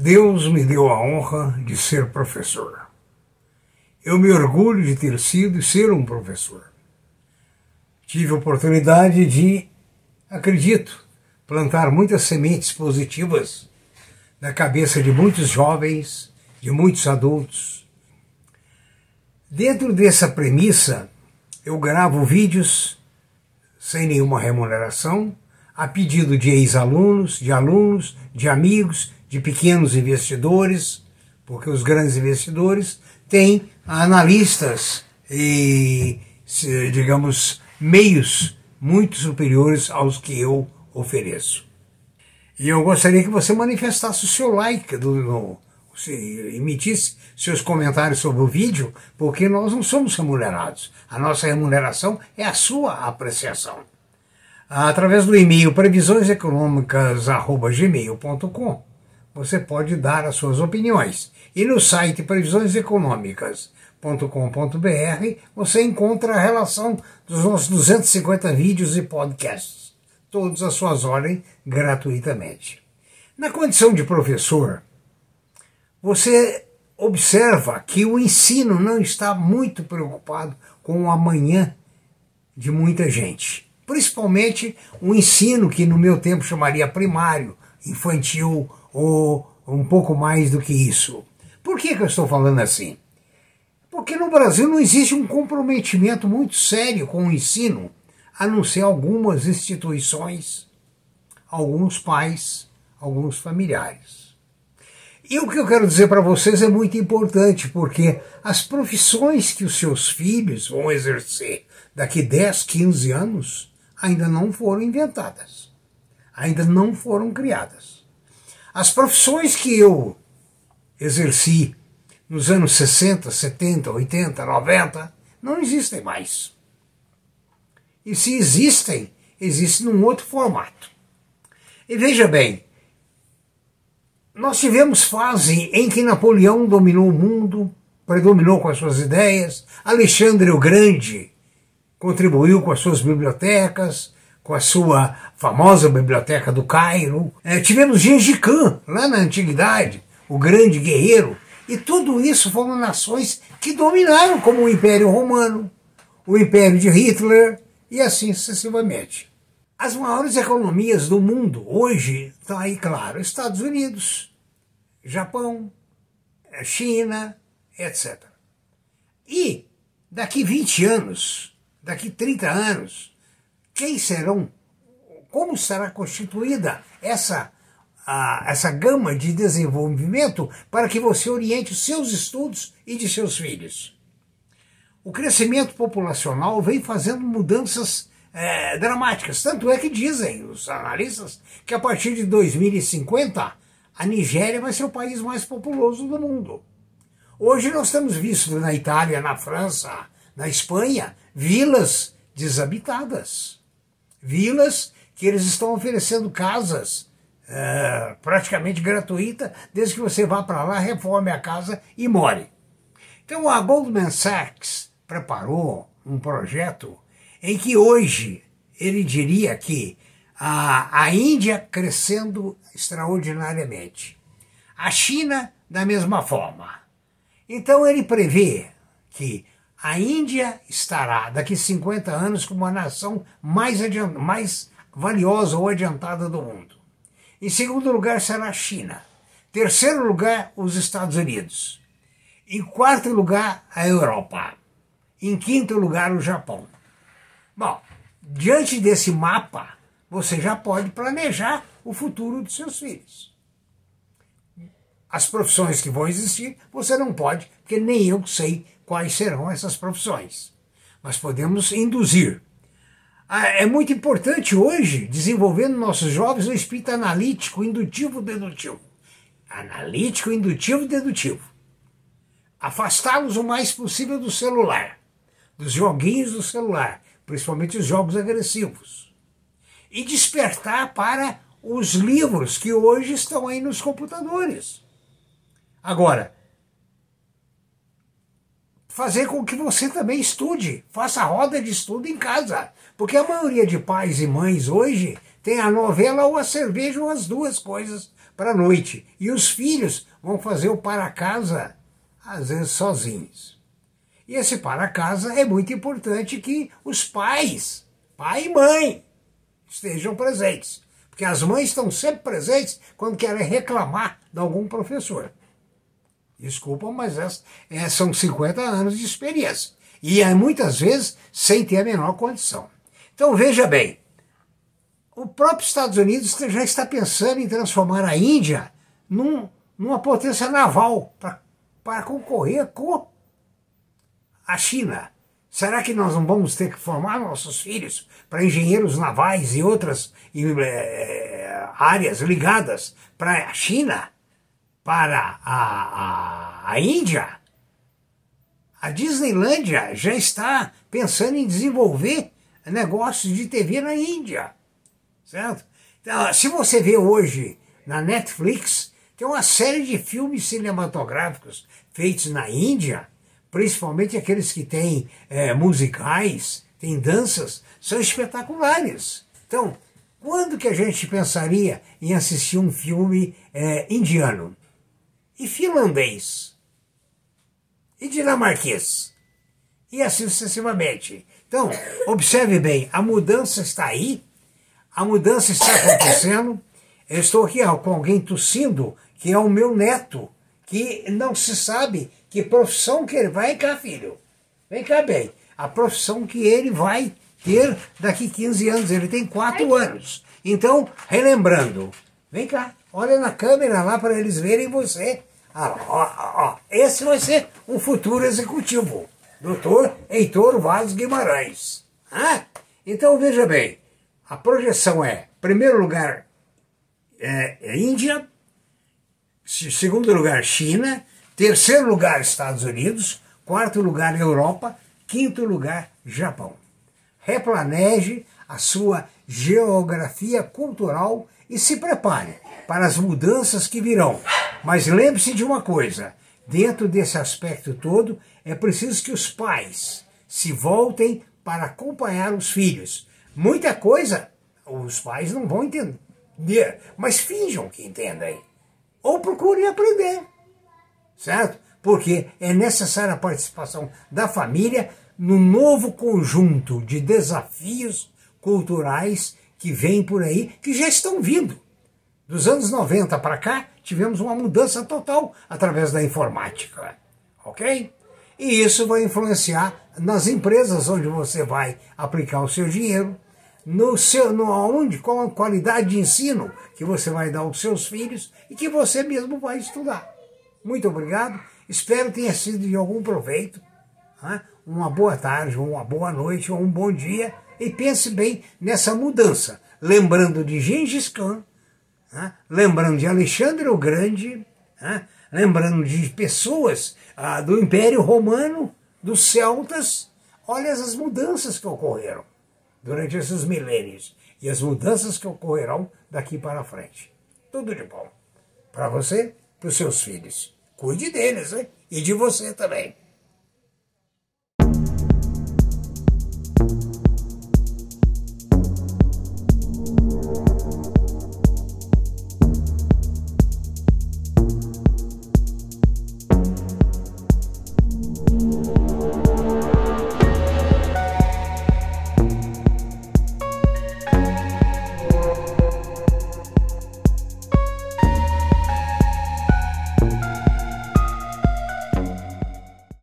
Deus me deu a honra de ser professor. Eu me orgulho de ter sido e ser um professor. Tive oportunidade de, acredito, plantar muitas sementes positivas na cabeça de muitos jovens, de muitos adultos. Dentro dessa premissa, eu gravo vídeos sem nenhuma remuneração, a pedido de ex-alunos, de alunos, de amigos, de pequenos investidores, porque os grandes investidores têm analistas e, digamos, meios muito superiores aos que eu ofereço. E eu gostaria que você manifestasse o seu like, do, no, se emitisse seus comentários sobre o vídeo, porque nós não somos remunerados. A nossa remuneração é a sua apreciação. Através do e-mail previsioneseconômicas.gmail.com você pode dar as suas opiniões. E no site previsioneseconômicas.com.br você encontra a relação dos nossos 250 vídeos e podcasts, todos a suas ordens gratuitamente. Na condição de professor, você observa que o ensino não está muito preocupado com o amanhã de muita gente. Principalmente o ensino que no meu tempo chamaria primário, infantil ou um pouco mais do que isso. Por que, que eu estou falando assim? Porque no Brasil não existe um comprometimento muito sério com o ensino, a não ser algumas instituições, alguns pais, alguns familiares. E o que eu quero dizer para vocês é muito importante, porque as profissões que os seus filhos vão exercer daqui 10, 15 anos ainda não foram inventadas, ainda não foram criadas. As profissões que eu exerci nos anos 60, 70, 80, 90 não existem mais. E se existem, existem num outro formato. E veja bem, nós tivemos fase em que Napoleão dominou o mundo, predominou com as suas ideias, Alexandre o Grande contribuiu com as suas bibliotecas, com a sua famosa biblioteca do Cairo. É, tivemos Gengis Khan, lá na antiguidade, o grande guerreiro. E tudo isso foram nações que dominaram, como o Império Romano, o Império de Hitler e assim sucessivamente. As maiores economias do mundo hoje estão aí, claro, Estados Unidos, Japão, China, etc. E daqui 20 anos, daqui 30 anos, quem serão, como será constituída essa, a, essa gama de desenvolvimento para que você oriente os seus estudos e de seus filhos. O crescimento populacional vem fazendo mudanças é, dramáticas. Tanto é que dizem os analistas que a partir de 2050 a Nigéria vai ser o país mais populoso do mundo. Hoje nós temos visto na Itália, na França, na Espanha, vilas desabitadas vilas que eles estão oferecendo casas é, praticamente gratuita, desde que você vá para lá, reforme a casa e more. Então a Goldman Sachs preparou um projeto em que hoje ele diria que a, a Índia crescendo extraordinariamente, a China da mesma forma. Então ele prevê que a Índia estará daqui 50 anos como a nação mais, mais valiosa ou adiantada do mundo. Em segundo lugar será a China. Terceiro lugar, os Estados Unidos. Em quarto lugar, a Europa. Em quinto lugar, o Japão. Bom, diante desse mapa, você já pode planejar o futuro dos seus filhos. As profissões que vão existir, você não pode, porque nem eu sei quais serão essas profissões. Mas podemos induzir. Ah, é muito importante hoje desenvolver nos nossos jovens o espírito analítico, indutivo, dedutivo. Analítico, indutivo, dedutivo. Afastá-los o mais possível do celular, dos joguinhos do celular, principalmente os jogos agressivos. E despertar para os livros que hoje estão aí nos computadores. Agora, fazer com que você também estude, faça roda de estudo em casa. Porque a maioria de pais e mães hoje tem a novela ou a cerveja ou as duas coisas para a noite. E os filhos vão fazer o para casa, às vezes sozinhos. E esse para casa é muito importante que os pais, pai e mãe, estejam presentes. Porque as mães estão sempre presentes quando querem reclamar de algum professor. Desculpa, mas essa, é, são 50 anos de experiência. E é, muitas vezes sem ter a menor condição. Então veja bem, o próprio Estados Unidos já está pensando em transformar a Índia num, numa potência naval para concorrer com a China. Será que nós não vamos ter que formar nossos filhos para engenheiros navais e outras é, áreas ligadas para a China, para a, a, a Índia? A Disneylândia já está pensando em desenvolver negócios de TV na Índia. Certo? Então, se você vê hoje na Netflix, tem uma série de filmes cinematográficos feitos na Índia principalmente aqueles que têm é, musicais, têm danças, são espetaculares. Então, quando que a gente pensaria em assistir um filme é, indiano? E finlandês? E dinamarquês? E assim sucessivamente. Então, observe bem, a mudança está aí, a mudança está acontecendo. Eu estou aqui ó, com alguém tossindo, que é o meu neto, que não se sabe que profissão que ele vai cá, filho. Vem cá bem. A profissão que ele vai ter daqui 15 anos. Ele tem 4 anos. Então, relembrando, vem cá, olha na câmera lá para eles verem você. Ah, esse vai ser um futuro executivo. Doutor Heitor Vaz Guimarães. Ah? Então, veja bem, a projeção é, primeiro lugar, é, é Índia, segundo lugar, China, Terceiro lugar, Estados Unidos. Quarto lugar, Europa. Quinto lugar, Japão. Replaneje a sua geografia cultural e se prepare para as mudanças que virão. Mas lembre-se de uma coisa: dentro desse aspecto todo, é preciso que os pais se voltem para acompanhar os filhos. Muita coisa os pais não vão entender, mas finjam que entendem. Ou procurem aprender certo? Porque é necessária a participação da família no novo conjunto de desafios culturais que vêm por aí, que já estão vindo. Dos anos 90 para cá, tivemos uma mudança total através da informática, ok? E isso vai influenciar nas empresas onde você vai aplicar o seu dinheiro, no seu, no onde, qual a qualidade de ensino que você vai dar aos seus filhos e que você mesmo vai estudar. Muito obrigado. Espero que tenha sido de algum proveito. Né? Uma boa tarde, uma boa noite, ou um bom dia. E pense bem nessa mudança. Lembrando de Gengis Khan, né? lembrando de Alexandre o Grande, né? lembrando de pessoas ah, do Império Romano, dos celtas. Olha as mudanças que ocorreram durante esses milênios e as mudanças que ocorrerão daqui para frente. Tudo de bom. Para você para os seus filhos. Cuide deles, hein? E de você também.